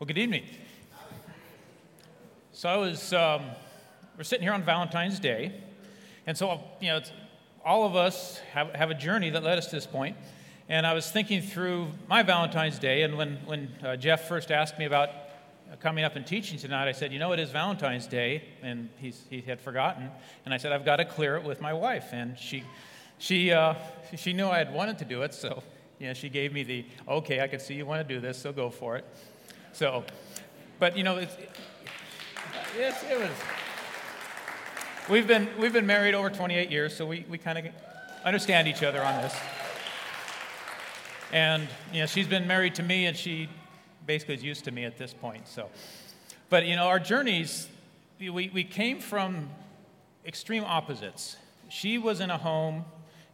Well, good evening. So I was, um, we're sitting here on Valentine's Day, and so you know, all of us have, have a journey that led us to this point. And I was thinking through my Valentine's Day, and when when uh, Jeff first asked me about coming up and teaching tonight, I said, you know, it is Valentine's Day, and he's, he had forgotten, and I said I've got to clear it with my wife, and she she uh, she knew I had wanted to do it, so yeah, she gave me the okay. I could see you want to do this, so go for it. So, but you know, it's, it's, it was. We've been, we've been married over 28 years, so we, we kind of understand each other on this. And, you know, she's been married to me, and she basically is used to me at this point. So, but, you know, our journeys, we, we came from extreme opposites. She was in a home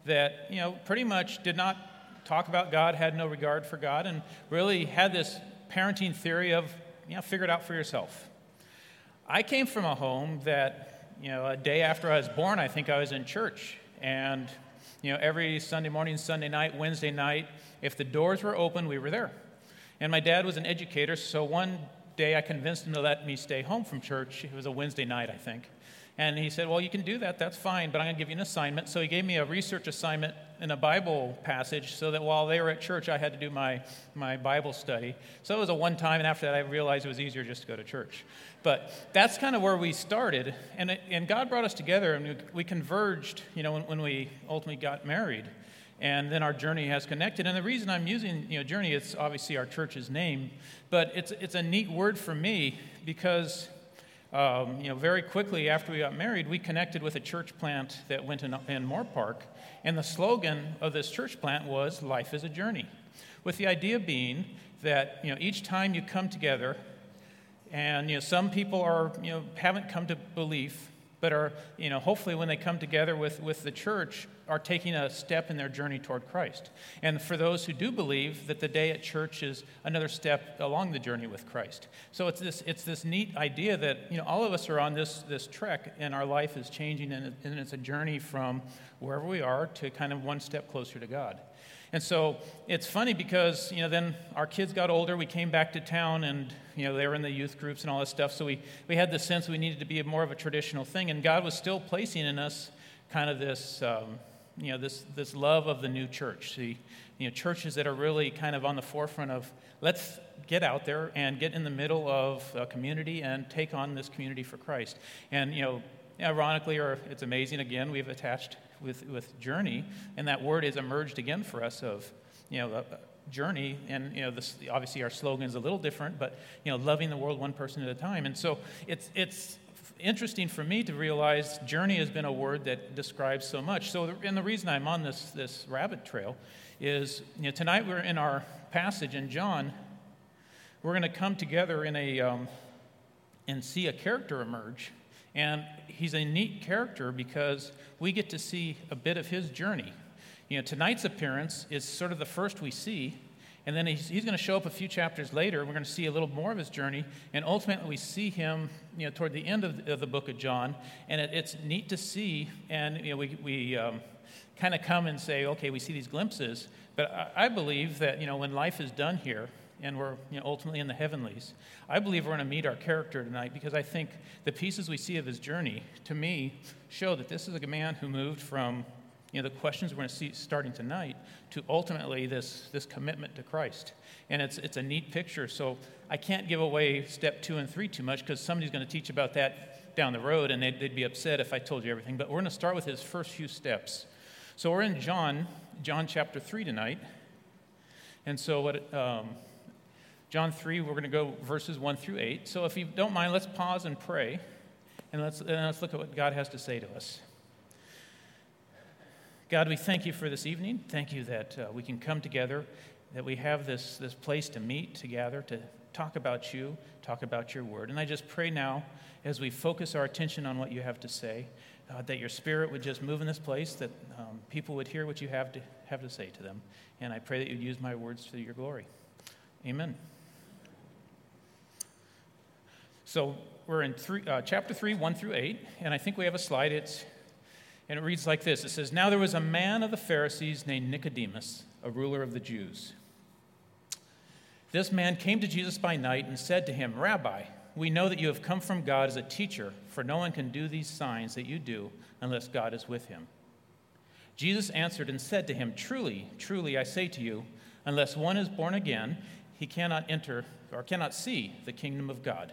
that, you know, pretty much did not talk about God, had no regard for God, and really had this parenting theory of, you know, figure it out for yourself. I came from a home that, you know, a day after I was born, I think I was in church. And, you know, every Sunday morning, Sunday night, Wednesday night, if the doors were open, we were there. And my dad was an educator, so one day I convinced him to let me stay home from church. It was a Wednesday night, I think. And he said, Well, you can do that, that's fine, but I'm going to give you an assignment. So he gave me a research assignment in a Bible passage so that while they were at church, I had to do my, my Bible study. So it was a one time, and after that, I realized it was easier just to go to church. But that's kind of where we started. And, it, and God brought us together, and we, we converged, you know, when, when we ultimately got married. And then our journey has connected. And the reason I'm using, you know, journey, it's obviously our church's name, but it's, it's a neat word for me because um, you know, very quickly after we got married, we connected with a church plant that went in, in Moorpark. And the slogan of this church plant was Life is a Journey, with the idea being that you know, each time you come together, and you know, some people are, you know, haven't come to belief, but are, you know, hopefully when they come together with, with the church, are taking a step in their journey toward Christ. And for those who do believe that the day at church is another step along the journey with Christ. So it's this, it's this neat idea that, you know, all of us are on this, this trek and our life is changing and, and it's a journey from wherever we are to kind of one step closer to God. And so it's funny because, you know, then our kids got older, we came back to town and, you know, they were in the youth groups and all this stuff. So we, we had the sense we needed to be more of a traditional thing. And God was still placing in us kind of this, um, you know, this, this love of the new church. See, you know, churches that are really kind of on the forefront of let's get out there and get in the middle of a community and take on this community for Christ. And, you know, ironically, or it's amazing again, we've attached with, with journey, and that word is emerged again for us of, you know, journey. And, you know, this, obviously our slogan is a little different, but, you know, loving the world one person at a time. And so it's, it's interesting for me to realize journey has been a word that describes so much. So, and the reason I'm on this, this rabbit trail is, you know, tonight we're in our passage in John. We're going to come together in a, um, and see a character emerge and he's a neat character because we get to see a bit of his journey. You know, tonight's appearance is sort of the first we see, and then he's, he's going to show up a few chapters later. We're going to see a little more of his journey, and ultimately we see him, you know, toward the end of the, of the book of John, and it, it's neat to see. And you know, we, we um, kind of come and say, okay, we see these glimpses, but I, I believe that you know, when life is done here, and we're you know, ultimately in the heavenlies. I believe we're going to meet our character tonight because I think the pieces we see of his journey, to me, show that this is a man who moved from you know, the questions we're going to see starting tonight to ultimately this, this commitment to Christ. And it's, it's a neat picture. So I can't give away step two and three too much because somebody's going to teach about that down the road and they'd, they'd be upset if I told you everything. But we're going to start with his first few steps. So we're in John, John chapter 3 tonight. And so what, um, John 3, we're going to go verses 1 through 8. So if you don't mind, let's pause and pray, and let's, and let's look at what God has to say to us. God, we thank you for this evening. Thank you that uh, we can come together, that we have this, this place to meet together, to talk about you, talk about your word. And I just pray now, as we focus our attention on what you have to say, uh, that your spirit would just move in this place, that um, people would hear what you have to, have to say to them. And I pray that you'd use my words for your glory. Amen. So we're in three, uh, chapter 3, 1 through 8, and I think we have a slide. It's, and it reads like this It says, Now there was a man of the Pharisees named Nicodemus, a ruler of the Jews. This man came to Jesus by night and said to him, Rabbi, we know that you have come from God as a teacher, for no one can do these signs that you do unless God is with him. Jesus answered and said to him, Truly, truly, I say to you, unless one is born again, he cannot enter or cannot see the kingdom of God.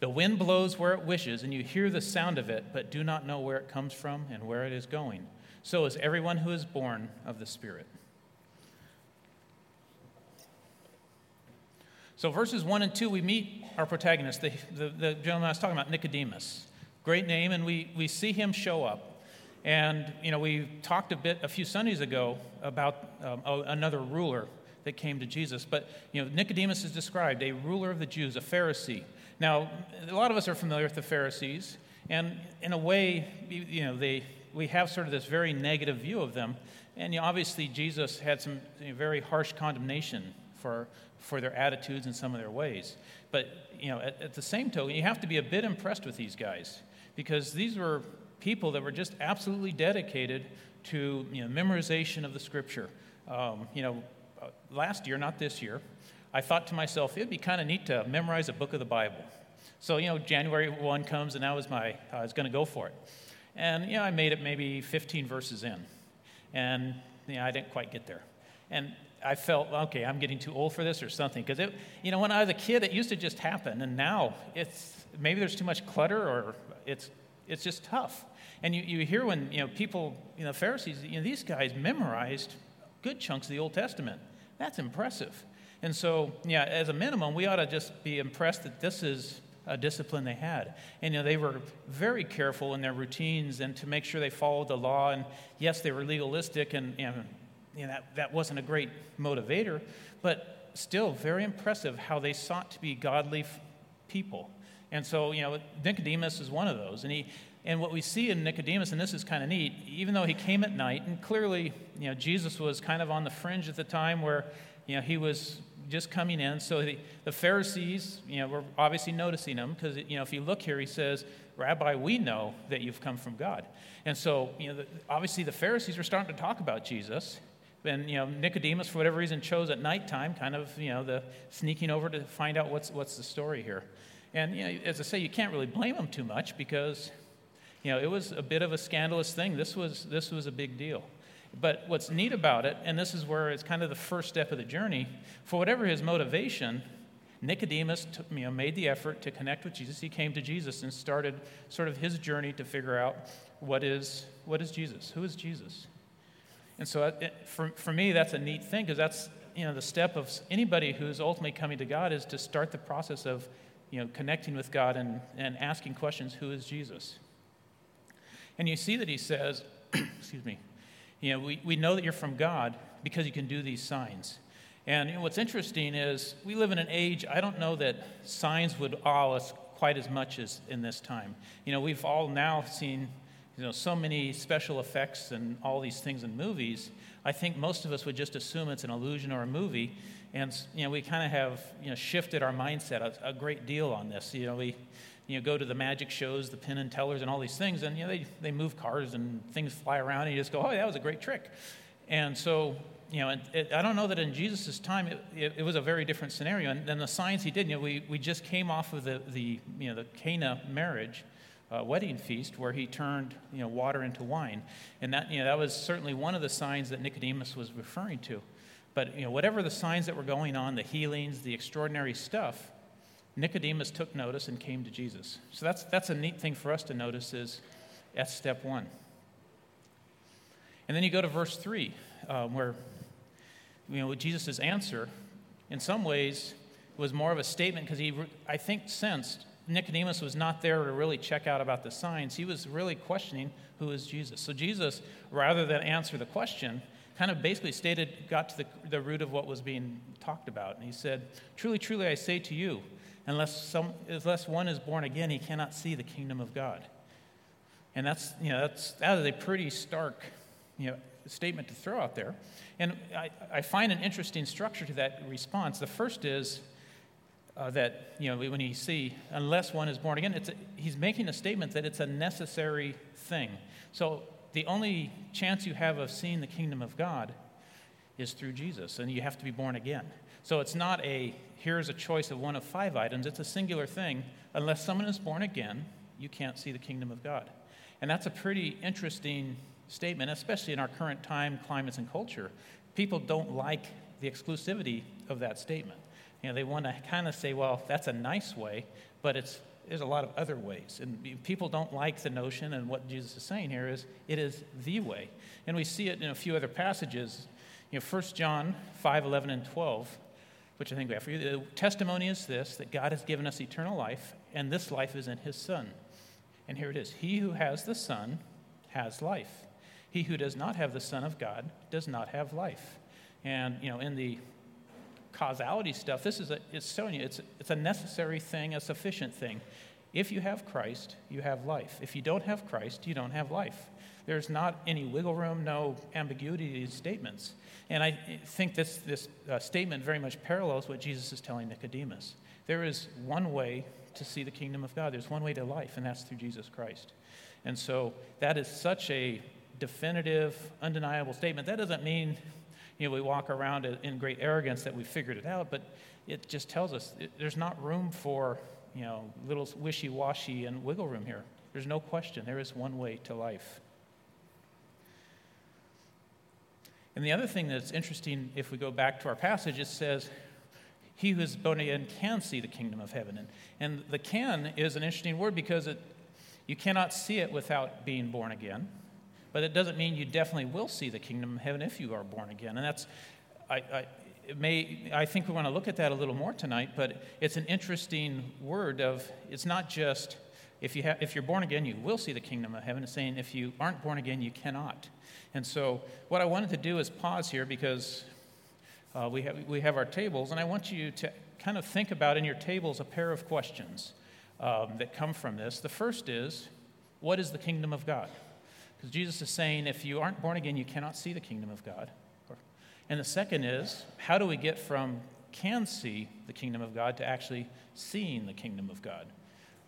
The wind blows where it wishes, and you hear the sound of it, but do not know where it comes from and where it is going. So is everyone who is born of the Spirit. So, verses 1 and 2, we meet our protagonist, the, the, the, gentleman I was talking about, Nicodemus. Great name, and we, we see him show up. And, you know, we talked a bit a few Sundays ago about um, another ruler that came to Jesus. But, you know, Nicodemus is described a ruler of the Jews, a Pharisee. Now, a lot of us are familiar with the Pharisees, and in a way, you know, they, we have sort of this very negative view of them. And you know, obviously, Jesus had some you know, very harsh condemnation for for their attitudes and some of their ways. But, you know, at, at the same token, you have to be a bit impressed with these guys because these were people that were just absolutely dedicated to, you know, memorization of the scripture. Um, you know, uh, last year, not this year, I thought to myself, it'd be kind of neat to memorize a book of the Bible. So, you know, January 1 comes and that was my, I was going to go for it. And, you know, I made it maybe 15 verses in. And, you know, I didn't quite get there. And I felt, okay, I'm getting too old for this or something. Because, it, you know, when I was a kid, it used to just happen. And now it's maybe there's too much clutter or it's, it's just tough. And you, you hear when, you know, people, you know, Pharisees, you know, these guys memorized good chunks of the Old Testament. That's impressive. And so, yeah, as a minimum, we ought to just be impressed that this is a discipline they had. And you know, they were very careful in their routines and to make sure they followed the law. And yes, they were legalistic and, and you know, that, that wasn't a great motivator, but still very impressive how they sought to be godly f- people. And so, you know, Nicodemus is one of those. And, he, and what we see in Nicodemus, and this is kind of neat, even though he came at night, and clearly, you know, Jesus was kind of on the fringe at the time where, you know, he was just coming in. So the, the Pharisees, you know, were obviously noticing him because, you know, if you look here, he says, Rabbi, we know that you've come from God. And so, you know, the, obviously the Pharisees were starting to talk about Jesus. And, you know, Nicodemus, for whatever reason, chose at nighttime, kind of, you know, the sneaking over to find out what's, what's the story here. And, you know, as I say, you can't really blame him too much because, you know, it was a bit of a scandalous thing. This was, this was a big deal. But what's neat about it, and this is where it's kind of the first step of the journey, for whatever his motivation, Nicodemus you know, made the effort to connect with Jesus. He came to Jesus and started sort of his journey to figure out what is, what is Jesus? Who is Jesus? And so it, uh, for, for me, that's a neat thing because that's, you know, the step of anybody who's ultimately coming to God is to start the process of, you know, connecting with God and, and asking questions, who is Jesus? And you see that he says, excuse me, you know, we, we know that you're from God because you can do these signs. And you know, what's interesting is we live in an age, I don't know that signs would awe us quite as much as in this time. You know, we've all now seen you know, so many special effects and all these things in movies, I think most of us would just assume it's an illusion or a movie. And, you know, we kind of have, you know, shifted our mindset a, a, great deal on this. You know, we, you know, go to the magic shows, the Penn and Tellers and all these things, and, you know, they, they move cars and things fly around, and you just go, oh, that was a great trick. And so, you know, it, I don't know that in Jesus' time it, it, it, was a very different scenario. And then the signs he did, you know, we, we just came off of the, the, you know, the Cana marriage uh, wedding feast where he turned you know, water into wine. And that, you know, that was certainly one of the signs that Nicodemus was referring to. But you know, whatever the signs that were going on, the healings, the extraordinary stuff, Nicodemus took notice and came to Jesus. So that's, that's a neat thing for us to notice is that's step one. And then you go to verse 3, um, where you know, Jesus' answer, in some ways, was more of a statement because he, I think, sensed Nicodemus was not there to really check out about the signs. He was really questioning who is Jesus. So Jesus, rather than answer the question, kind of basically stated, got to the, the root of what was being talked about. And he said, Truly, truly, I say to you, unless, some, unless one is born again, he cannot see the kingdom of God. And that's, you know, that's, that is a pretty stark you know, statement to throw out there. And I, I find an interesting structure to that response. The first is uh, that, you know, when you see, unless one is born again, it's a, he's making a statement that it's a necessary thing. So the only chance you have of seeing the kingdom of God is through Jesus, and you have to be born again. So it's not a here's a choice of one of five items, it's a singular thing. Unless someone is born again, you can't see the kingdom of God. And that's a pretty interesting statement, especially in our current time, climates, and culture. People don't like the exclusivity of that statement. You know, they want to kind of say, well, that's a nice way, but it's there's a lot of other ways. And people don't like the notion, and what Jesus is saying here is it is the way. And we see it in a few other passages. You know, 1 John 5 11 and 12, which I think we have for you. The testimony is this that God has given us eternal life, and this life is in his Son. And here it is He who has the Son has life. He who does not have the Son of God does not have life. And, you know, in the causality stuff, this is a, it's showing you it's, it's a necessary thing, a sufficient thing. If you have Christ, you have life. If you don't have Christ, you don't have life. There's not any wiggle room, no ambiguity to these statements. And I think this, this uh, statement very much parallels what Jesus is telling Nicodemus. There is one way to see the kingdom of God, there's one way to life, and that's through Jesus Christ. And so that is such a definitive, undeniable statement. That doesn't mean you know, we walk around in great arrogance that we figured it out, but it just tells us it, there's not room for, you know, little wishy washy and wiggle room here. There's no question. There is one way to life. And the other thing that's interesting, if we go back to our passage, it says, He who is born again can see the kingdom of heaven. And, and the can is an interesting word because it, you cannot see it without being born again. But it doesn't mean you definitely will see the kingdom of heaven if you are born again. And that's, I, I, may, I think we want to look at that a little more tonight, but it's an interesting word of, it's not just, if, you have, if you're born again, you will see the kingdom of heaven. It's saying if you aren't born again, you cannot. And so what I wanted to do is pause here because uh, we, have, we have our tables, and I want you to kind of think about in your tables a pair of questions um, that come from this. The first is, what is the kingdom of God? Because Jesus is saying, if you aren't born again, you cannot see the kingdom of God. And the second is, how do we get from can see the kingdom of God to actually seeing the kingdom of God?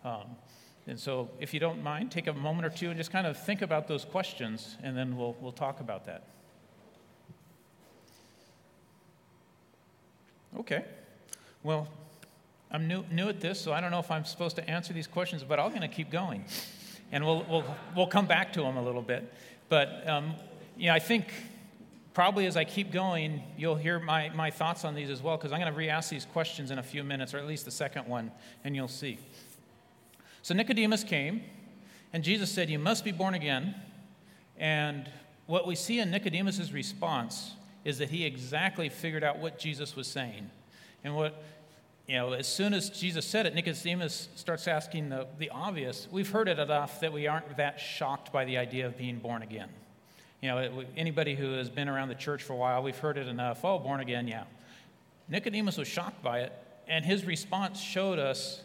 Um, and so, if you don't mind, take a moment or two and just kind of think about those questions, and then we'll, we'll talk about that. Okay. Well, I'm new, new at this, so I don't know if I'm supposed to answer these questions, but I'm going to keep going and we'll, we'll, we'll come back to them a little bit. But, um, you know, I think probably as I keep going, you'll hear my, my thoughts on these as well, because I'm going to re ask these questions in a few minutes, or at least the second one, and you'll see. So Nicodemus came, and Jesus said, You must be born again. And what we see in Nicodemus' response is that he exactly figured out what Jesus was saying. And what you know, as soon as Jesus said it, Nicodemus starts asking the, the obvious. We've heard it enough that we aren't that shocked by the idea of being born again. You know, it, anybody who has been around the church for a while, we've heard it enough. Oh, born again, yeah. Nicodemus was shocked by it, and his response showed us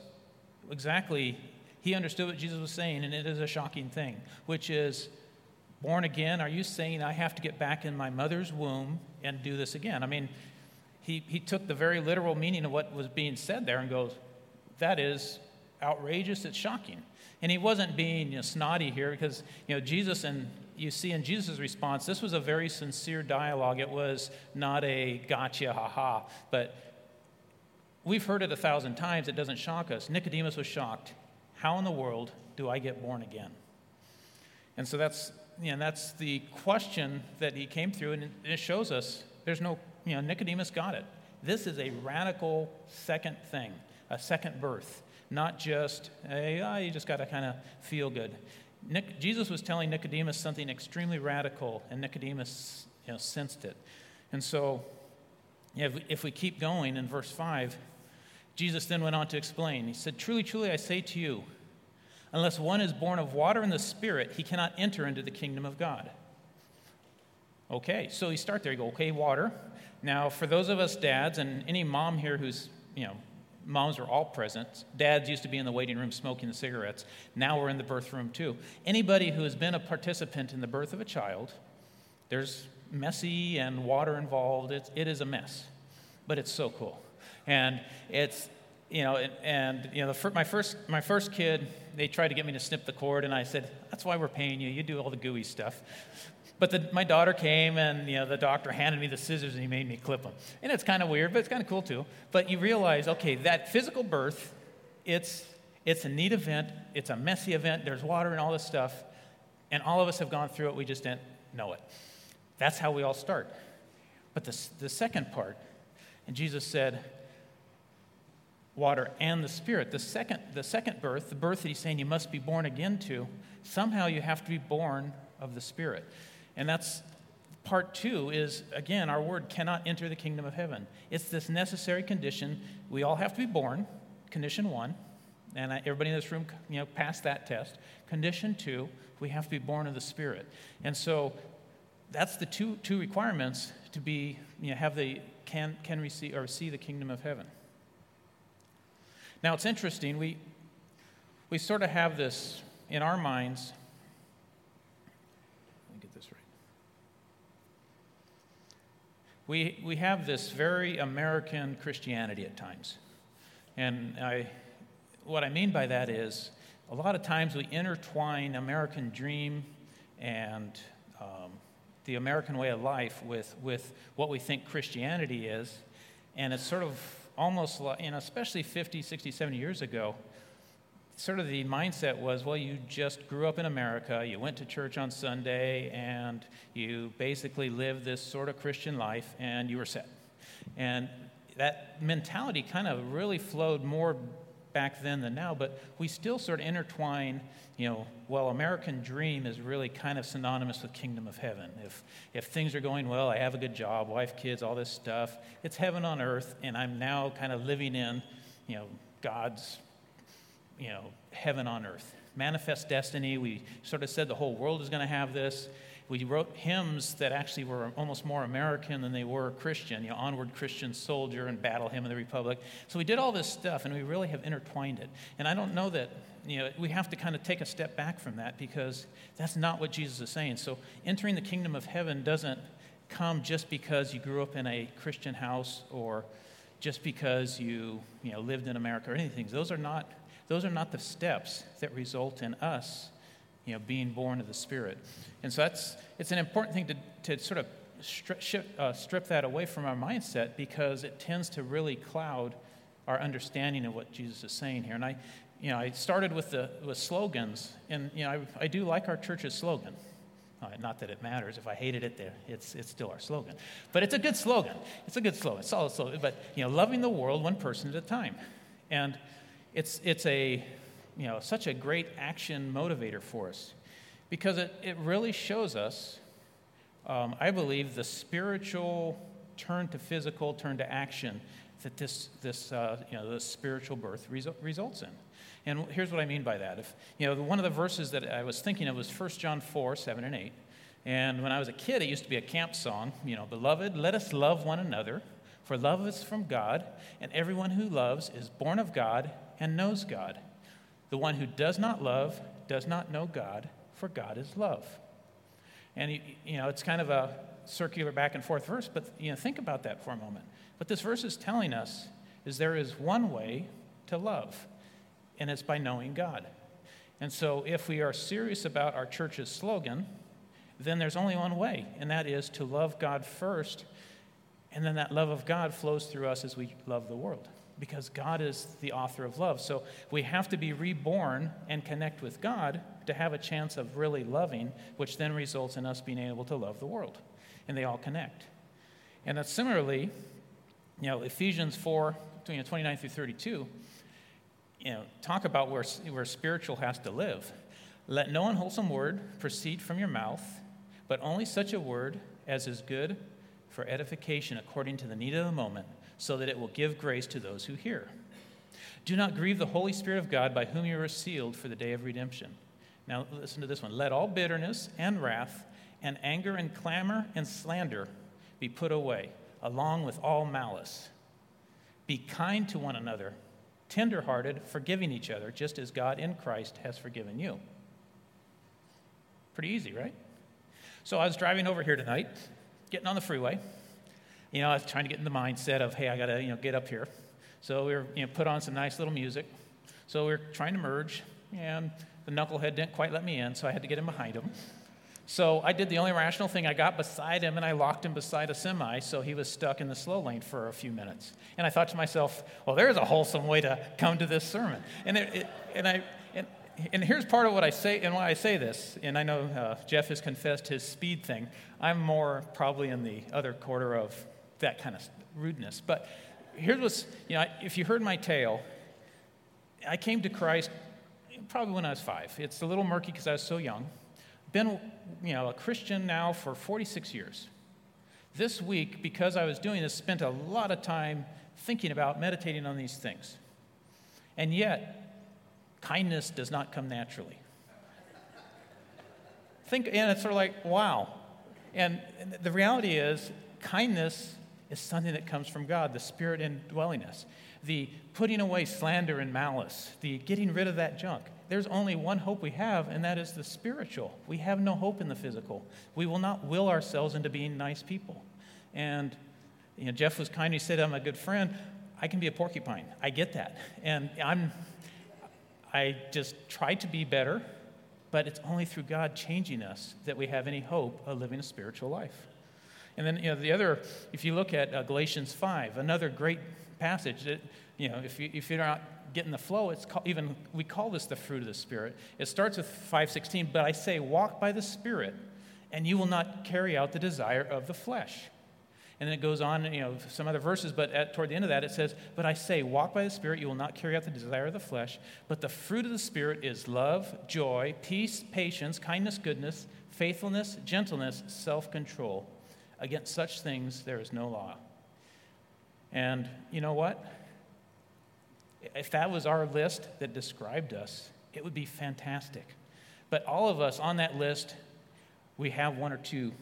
exactly, he understood what Jesus was saying, and it is a shocking thing, which is, born again, are you saying I have to get back in my mother's womb and do this again? I mean, he, he took the very literal meaning of what was being said there and goes, that is outrageous, it's shocking. And he wasn't being you know, snotty here because you know Jesus and you see in Jesus' response, this was a very sincere dialogue. It was not a gotcha, ha ha. But we've heard it a thousand times, it doesn't shock us. Nicodemus was shocked. How in the world do I get born again? And so that's, you know, that's the question that he came through, and it shows us there's no you know, Nicodemus got it. This is a radical second thing, a second birth, not just, hey, oh, you just got to kind of feel good. Nick, Jesus was telling Nicodemus something extremely radical, and Nicodemus you know, sensed it. And so, if we keep going in verse 5, Jesus then went on to explain. He said, Truly, truly, I say to you, unless one is born of water and the Spirit, he cannot enter into the kingdom of God. Okay, so you start there. You go, okay, water. Now, for those of us dads and any mom here who's, you know, Moms were all present. Dads used to be in the waiting room smoking the cigarettes. Now we're in the birth room too. Anybody who has been a participant in the birth of a child, there's messy and water involved. It's, it is a mess, but it's so cool. And it's, you know, and, you know, the, my, first, my first kid, they tried to get me to snip the cord, and I said, that's why we're paying you. You do all the gooey stuff. But the, my daughter came, and you know, the doctor handed me the scissors, and he made me clip them. And it's kind of weird, but it's kind of cool too. But you realize, okay, that physical birth, it's, it's a neat event. It's a messy event. There's water and all this stuff. And all of us have gone through it. We just didn't know it. That's how we all start. But the, the second part, and Jesus said, water and the spirit. The second, the second birth, the birth that he's saying you must be born again to, somehow you have to be born of the spirit. And that's part two is again our word cannot enter the kingdom of heaven. It's this necessary condition. We all have to be born. Condition one and everybody in this room you know passed that test. Condition two we have to be born of the spirit. And so that's the two, two requirements to be you know have the can can receive or see the kingdom of heaven now it's interesting we we sort of have this in our minds Let me get this right. we, we have this very American Christianity at times. And I, what I mean by that is a lot of times we intertwine American dream and um, the American way of life with, with what we think Christianity is. And it's sort of almost like, you know, especially 50, 60, 70 years ago, sort of the mindset was well, you just grew up in America, you went to church on Sunday, and you basically lived this sort of Christian life, and you were set. And that mentality kind of really flowed more back then than now, but we still sort of intertwine, you know, well, American dream is really kind of synonymous with kingdom of heaven. If, if things are going well, I have a good job, wife, kids, all this stuff, it's heaven on earth, and I'm now kind of living in, you know, God's you know, heaven on earth. Manifest destiny. We sort of said the whole world is going to have this. We wrote hymns that actually were almost more American than they were Christian, you know, Onward Christian Soldier and Battle Hymn of the Republic. So we did all this stuff and we really have intertwined it. And I don't know that, you know, we have to kind of take a step back from that because that's not what Jesus is saying. So entering the kingdom of heaven doesn't come just because you grew up in a Christian house or just because you, you know, lived in America or anything. Those are not those are not the steps that result in us you know, being born of the Spirit. And so that's, it's an important thing to, to sort of strip, uh, strip that away from our mindset because it tends to really cloud our understanding of what Jesus is saying here. And I, you know, I started with the with slogans, and you know, I, I do like our church's slogan. Uh, not that it matters. If I hated it, there, it's, it's still our slogan. But it's a good slogan. It's a good slogan, It's solid slogan. But you know, loving the world one person at a time. And it's, it's a, you know, such a great action motivator for us because it, it really shows us, um, I believe, the spiritual turn to physical, turn to action that this, this, uh, you know, this spiritual birth resu- results in. And here's what I mean by that. If, you know, one of the verses that I was thinking of was 1 John 4, 7 and 8. And when I was a kid, it used to be a camp song, you know, Beloved, let us love one another, for love is from God, and everyone who loves is born of God and knows God. The one who does not love does not know God, for God is love. And, you know, it's kind of a circular back and forth verse, but, you know, think about that for a moment. What this verse is telling us is there is one way to love, and it's by knowing God. And so, if we are serious about our church's slogan, then there's only one way, and that is to love God first, and then that love of God flows through us as we love the world because God is the author of love. So we have to be reborn and connect with God to have a chance of really loving, which then results in us being able to love the world. And they all connect. And that's similarly, you know, Ephesians 4, 29 through 32, you know, talk about where, where spiritual has to live. Let no unwholesome word proceed from your mouth, but only such a word as is good for edification according to the need of the moment so that it will give grace to those who hear. Do not grieve the Holy Spirit of God by whom you are sealed for the day of redemption. Now, listen to this one. Let all bitterness and wrath and anger and clamor and slander be put away, along with all malice. Be kind to one another, tenderhearted, forgiving each other, just as God in Christ has forgiven you. Pretty easy, right? So I was driving over here tonight, getting on the freeway. You know, I was trying to get in the mindset of, hey, I got to, you know, get up here. So we were, you know, put on some nice little music. So we were trying to merge, and the knucklehead didn't quite let me in, so I had to get in behind him. So I did the only rational thing. I got beside him and I locked him beside a semi, so he was stuck in the slow lane for a few minutes. And I thought to myself, well, there's a wholesome way to come to this sermon. And, it, it, and, I, and, and here's part of what I say, and why I say this. And I know uh, Jeff has confessed his speed thing. I'm more probably in the other quarter of that kind of rudeness. But here's what's, you know, if you heard my tale, I came to Christ probably when I was five. It's a little murky because I was so young been you know, a Christian now for 46 years. This week, because I was doing this, spent a lot of time thinking about meditating on these things. And yet, kindness does not come naturally. Think, and it's sort of like, wow. And the reality is, kindness is something that comes from God, the Spirit indwelling us. The putting away slander and malice, the getting rid of that junk there's only one hope we have, and that is the spiritual. We have no hope in the physical. We will not will ourselves into being nice people. And you know, Jeff was kind. He said, "I'm a good friend. I can be a porcupine. I get that, and I'm. I just try to be better, but it's only through God changing us that we have any hope of living a spiritual life. And then you know the other, if you look at uh, Galatians five, another great passage that you know if you if you're not getting the flow, it's called, even we call this the fruit of the Spirit. It starts with 516, but I say, walk by the Spirit, and you will not carry out the desire of the flesh. And then it goes on, you know, some other verses, but at, toward the end of that, it says, But I say, walk by the Spirit, you will not carry out the desire of the flesh. But the fruit of the Spirit is love, joy, peace, patience, kindness, goodness, faithfulness, gentleness, self control. Against such things there is no law. And you know what? If that was our list that described us, it would be fantastic. But all of us on that list, we have one or two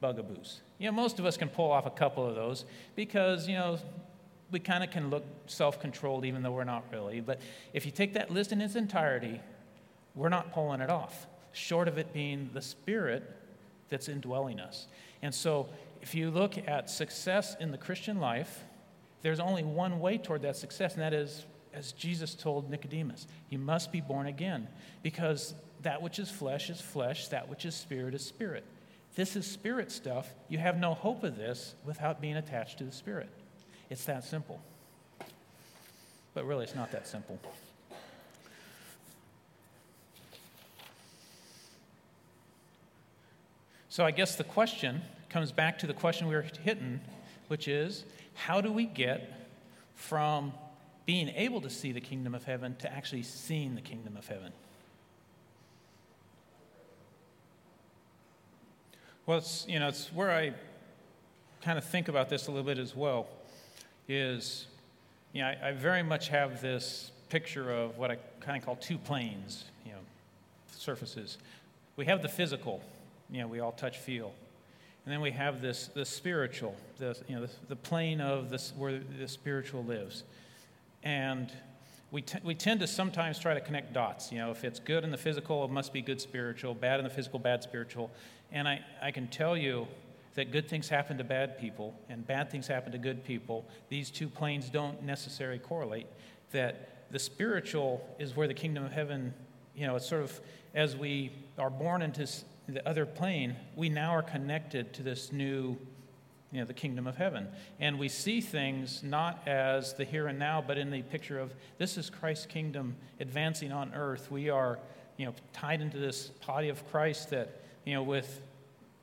bugaboos. You know, most of us can pull off a couple of those because, you know, we kind of can look self controlled even though we're not really. But if you take that list in its entirety, we're not pulling it off, short of it being the Spirit that's indwelling us. And so if you look at success in the Christian life, there's only one way toward that success, and that is as Jesus told Nicodemus, you must be born again because that which is flesh is flesh, that which is spirit is spirit. This is spirit stuff. You have no hope of this without being attached to the spirit. It's that simple. But really, it's not that simple. So I guess the question comes back to the question we were hitting, which is how do we get from being able to see the kingdom of heaven to actually seeing the kingdom of heaven. Well, it's, you know, it's where I kind of think about this a little bit as well is, you know, I, I very much have this picture of what I kind of call two planes, you know, surfaces. We have the physical, you know, we all touch, feel. And then we have this, the spiritual, the, you know, the, the plane of this, where the spiritual lives. And we, t- we tend to sometimes try to connect dots. You know, if it's good in the physical, it must be good spiritual, bad in the physical, bad spiritual. And I, I can tell you that good things happen to bad people and bad things happen to good people. These two planes don't necessarily correlate. That the spiritual is where the kingdom of heaven, you know, it's sort of as we are born into the other plane, we now are connected to this new you know, the kingdom of heaven. And we see things not as the here and now, but in the picture of this is Christ's kingdom advancing on earth. We are, you know, tied into this body of Christ that, you know, with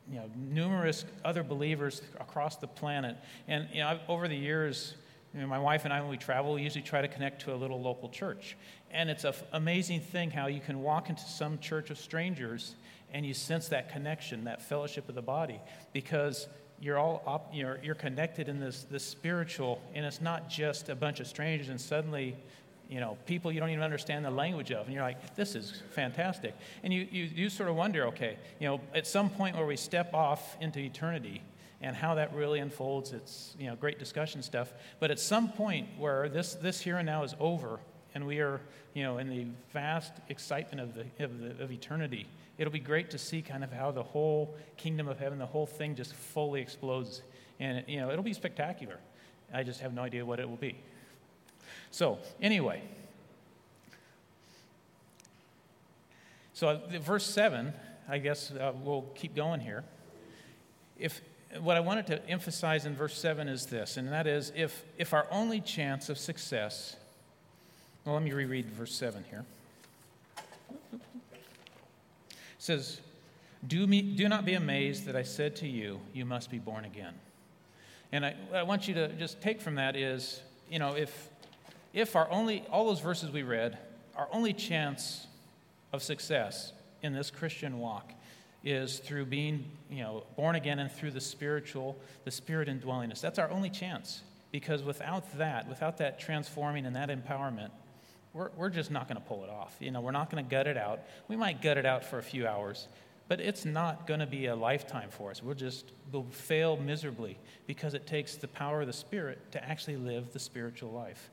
you know, numerous other believers across the planet. And you know, I've, over the years, you know, my wife and I, when we travel, we usually try to connect to a little local church. And it's an f- amazing thing how you can walk into some church of strangers and you sense that connection, that fellowship of the body, because you're all up, you're, you're connected in this, this spiritual, and it's not just a bunch of strangers and suddenly, you know, people you don't even understand the language of. And you're like, this is fantastic. And you, you, you sort of wonder, okay, you know, at some point where we step off into eternity and how that really unfolds, it's, you know, great discussion stuff. But at some point where this, this here and now is over and we are, you know, in the vast excitement of, the, of, the, of eternity, it'll be great to see kind of how the whole kingdom of heaven, the whole thing just fully explodes. And, you know, it'll be spectacular. I just have no idea what it will be. So, anyway. So, uh, verse 7, I guess uh, we'll keep going here. If, what I wanted to emphasize in verse 7 is this, and that is if, if our only chance of success, well, let me reread verse 7 here. It says, do, me, do not be amazed that I said to you, you must be born again. And I, I want you to just take from that is, you know, if, if our only, all those verses we read, our only chance of success in this Christian walk is through being, you know, born again and through the spiritual, the spirit indwelling us. That's our only chance. Because without that, without that transforming and that empowerment, we're, we're just not going to pull it off. You know, we're not going to gut it out. We might gut it out for a few hours, but it's not going to be a lifetime for us. We'll just we'll fail miserably because it takes the power of the Spirit to actually live the spiritual life.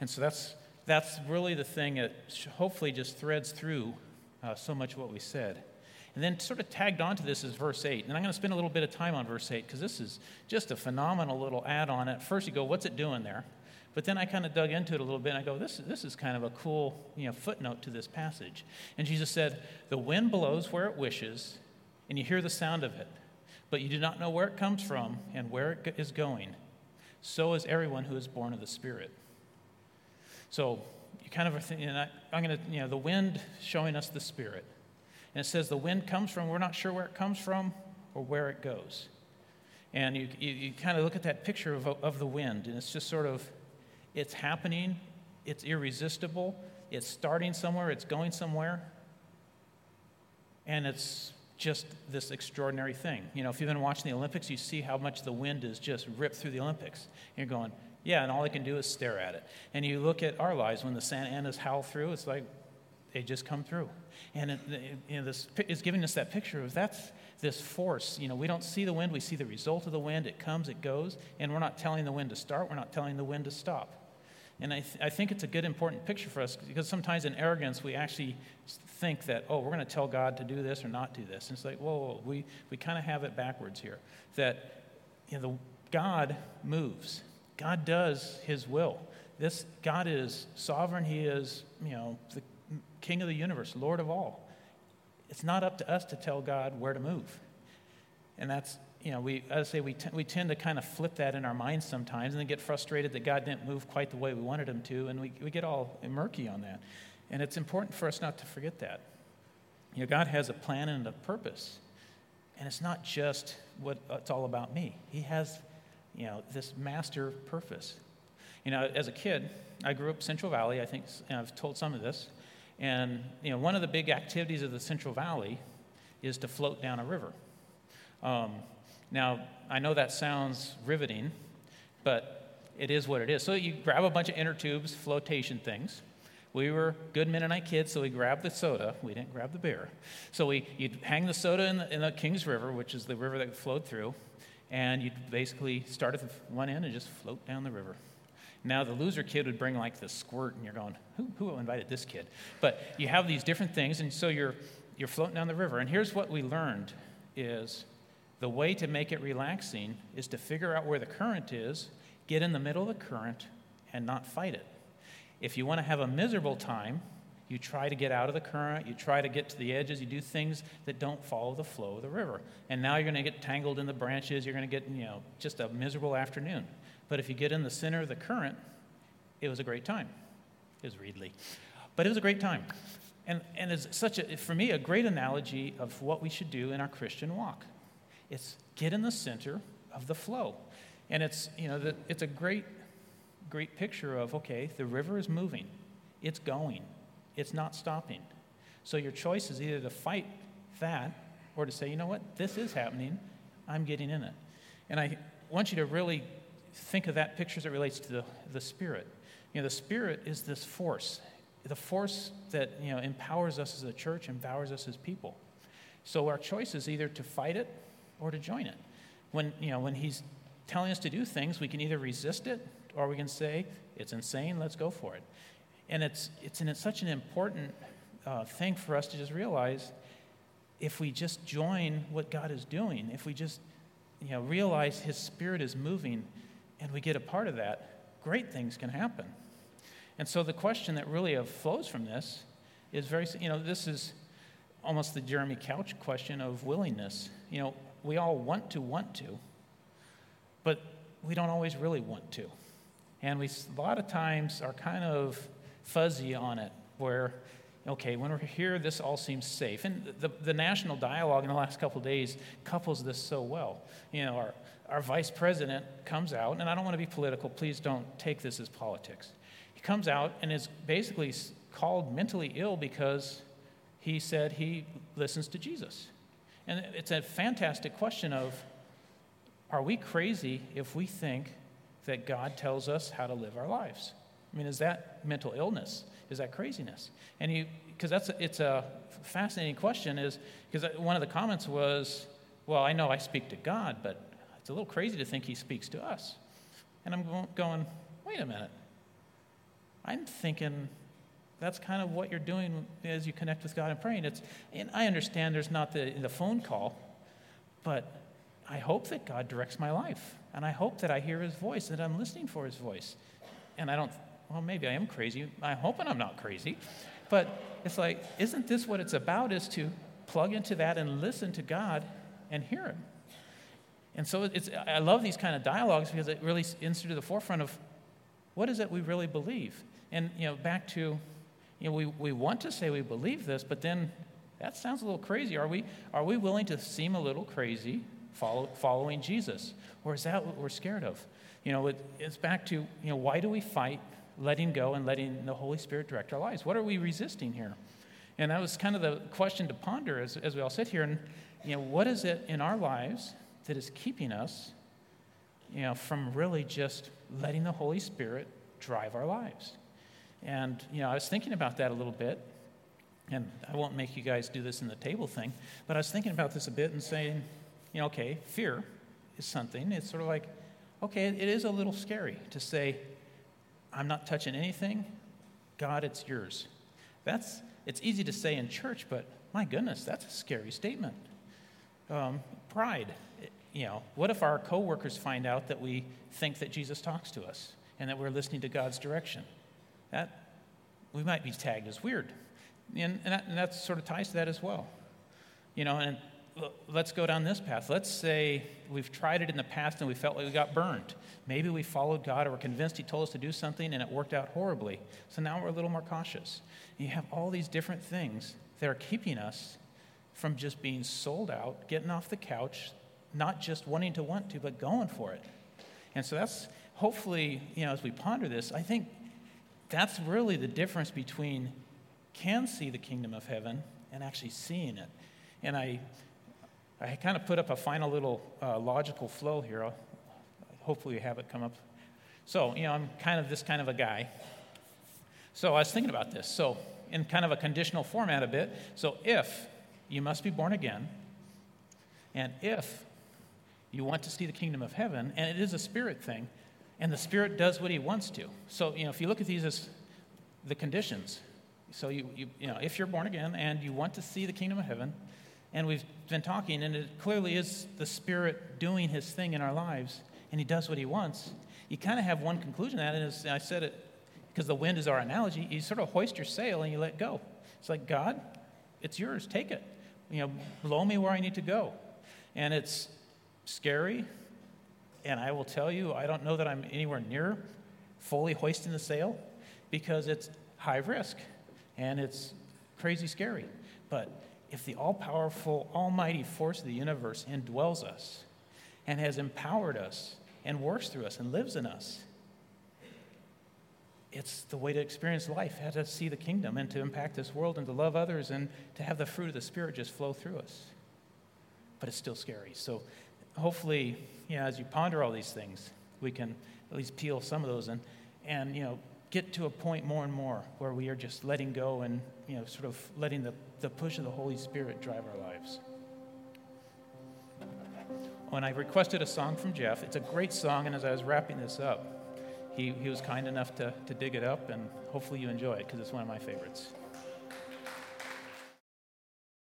And so that's, that's really the thing that hopefully just threads through uh, so much of what we said. And then, sort of tagged onto this is verse 8. And I'm going to spend a little bit of time on verse 8 because this is just a phenomenal little add on. At first, you go, What's it doing there? But then I kind of dug into it a little bit and I go, this, this is kind of a cool you know, footnote to this passage. And Jesus said, The wind blows where it wishes, and you hear the sound of it, but you do not know where it comes from and where it is going. So is everyone who is born of the Spirit. So you kind of are thinking, I, I'm going to, you know, the wind showing us the Spirit. And it says the wind comes from, we're not sure where it comes from or where it goes. And you, you, you kind of look at that picture of, of the wind, and it's just sort of it's happening, it's irresistible, it's starting somewhere, it's going somewhere, and it's just this extraordinary thing. You know, if you've been watching the Olympics, you see how much the wind is just ripped through the Olympics. You're going, yeah, and all I can do is stare at it. And you look at our lives when the Santa Anas howl through, it's like they just come through. And it, you know, this is giving us that picture of that's this force. You know, we don't see the wind, we see the result of the wind. It comes, it goes, and we're not telling the wind to start, we're not telling the wind to stop. And I, th- I think it's a good, important picture for us because sometimes in arrogance, we actually think that, oh, we're going to tell God to do this or not do this. And it's like, whoa, whoa we, we kind of have it backwards here. That you know, the, God moves, God does his will. This God is sovereign, he is, you know, the king of the universe, Lord of all. It's not up to us to tell God where to move. And that's you know, we, I say, we, t- we tend to kind of flip that in our minds sometimes and then get frustrated that God didn't move quite the way we wanted him to, and we, we get all murky on that. And it's important for us not to forget that. You know, God has a plan and a purpose, and it's not just what it's all about me. He has, you know, this master purpose. You know, as a kid, I grew up Central Valley. I think I've told some of this. And, you know, one of the big activities of the Central Valley is to float down a river. Um, now, I know that sounds riveting, but it is what it is. So you grab a bunch of inner tubes, flotation things. We were good Mennonite kids, so we grabbed the soda. We didn't grab the beer. So we, you'd hang the soda in the, in the Kings River, which is the river that flowed through, and you'd basically start at the one end and just float down the river. Now, the loser kid would bring like the squirt, and you're going, who, who invited this kid? But you have these different things, and so you're, you're floating down the river. And here's what we learned is the way to make it relaxing is to figure out where the current is, get in the middle of the current, and not fight it. If you want to have a miserable time, you try to get out of the current, you try to get to the edges, you do things that don't follow the flow of the river. And now you're going to get tangled in the branches, you're going to get, you know, just a miserable afternoon. But if you get in the center of the current, it was a great time. It was Reedley. But it was a great time. And, and it's such a, for me, a great analogy of what we should do in our Christian walk. It's get in the center of the flow. And it's, you know, the, it's a great, great picture of, okay, the river is moving. It's going. It's not stopping. So your choice is either to fight that or to say, you know what, this is happening. I'm getting in it. And I want you to really think of that picture as it relates to the, the Spirit. You know, the Spirit is this force, the force that, you know, empowers us as a church, empowers us as people. So our choice is either to fight it or to join it. When, you know, when he's telling us to do things, we can either resist it or we can say, it's insane, let's go for it. And it's, it's, an, it's such an important uh, thing for us to just realize if we just join what God is doing, if we just you know, realize His Spirit is moving and we get a part of that, great things can happen. And so the question that really flows from this is very, you know, this is almost the Jeremy Couch question of willingness. You know, we all want to want to, but we don't always really want to. And we, a lot of times, are kind of fuzzy on it, where, okay, when we're here, this all seems safe. And the, the national dialogue in the last couple days couples this so well. You know, our, our vice president comes out, and I don't want to be political, please don't take this as politics. He comes out and is basically called mentally ill because he said he listens to Jesus. And it's a fantastic question of are we crazy if we think that God tells us how to live our lives? I mean, is that mental illness? Is that craziness? And you, because that's it's a fascinating question, is because one of the comments was, well, I know I speak to God, but it's a little crazy to think He speaks to us. And I'm going, wait a minute. I'm thinking that's kind of what you're doing as you connect with God and praying. It's, and I understand there's not the, the phone call, but I hope that God directs my life. And I hope that I hear his voice, that I'm listening for his voice. And I don't, well, maybe I am crazy. I'm hoping I'm not crazy. But it's like, isn't this what it's about? Is to plug into that and listen to God and hear him. And so it's, I love these kind of dialogues because it really into the forefront of what is it we really believe. And, you know, back to you know, we, we want to say we believe this, but then that sounds a little crazy. Are we, are we willing to seem a little crazy follow, following Jesus? Or is that what we're scared of? You know, it, it's back to, you know, why do we fight letting go and letting the Holy Spirit direct our lives? What are we resisting here? And that was kind of the question to ponder as, as we all sit here. And, you know, what is it in our lives that is keeping us, you know, from really just letting the Holy Spirit drive our lives? And, you know, I was thinking about that a little bit. And I won't make you guys do this in the table thing, but I was thinking about this a bit and saying, you know, okay, fear is something. It's sort of like, okay, it is a little scary to say, I'm not touching anything. God, it's yours. That's, it's easy to say in church, but my goodness, that's a scary statement. Um, pride. You know, what if our coworkers find out that we think that Jesus talks to us and that we're listening to God's direction? That we might be tagged as weird. And, and, that, and that sort of ties to that as well. You know, and let's go down this path. Let's say we've tried it in the past and we felt like we got burned. Maybe we followed God or were convinced He told us to do something and it worked out horribly. So now we're a little more cautious. And you have all these different things that are keeping us from just being sold out, getting off the couch, not just wanting to want to, but going for it. And so that's hopefully, you know, as we ponder this, I think that's really the difference between can see the kingdom of heaven and actually seeing it. And I, I kind of put up a final little uh, logical flow here. I'll, hopefully, you have it come up. So, you know, I'm kind of this kind of a guy. So I was thinking about this. So, in kind of a conditional format a bit. So, if you must be born again, and if you want to see the kingdom of heaven, and it is a spirit thing, and the Spirit does what He wants to. So, you know, if you look at these as the conditions, so you, you, you know, if you're born again and you want to see the kingdom of heaven, and we've been talking, and it clearly is the Spirit doing His thing in our lives, and He does what He wants, you kind of have one conclusion that, and I said it because the wind is our analogy, you sort of hoist your sail and you let go. It's like, God, it's yours, take it. You know, blow me where I need to go. And it's scary, and I will tell you, I don't know that I'm anywhere near fully hoisting the sail because it's high risk and it's crazy scary. But if the all powerful, almighty force of the universe indwells us and has empowered us and works through us and lives in us, it's the way to experience life, how to see the kingdom and to impact this world and to love others and to have the fruit of the Spirit just flow through us. But it's still scary. So hopefully, you know, as you ponder all these things, we can at least peel some of those and, and you know, get to a point more and more where we are just letting go and, you know, sort of letting the, the push of the Holy Spirit drive our lives. When I requested a song from Jeff, it's a great song, and as I was wrapping this up, he, he was kind enough to, to dig it up, and hopefully you enjoy it because it's one of my favorites.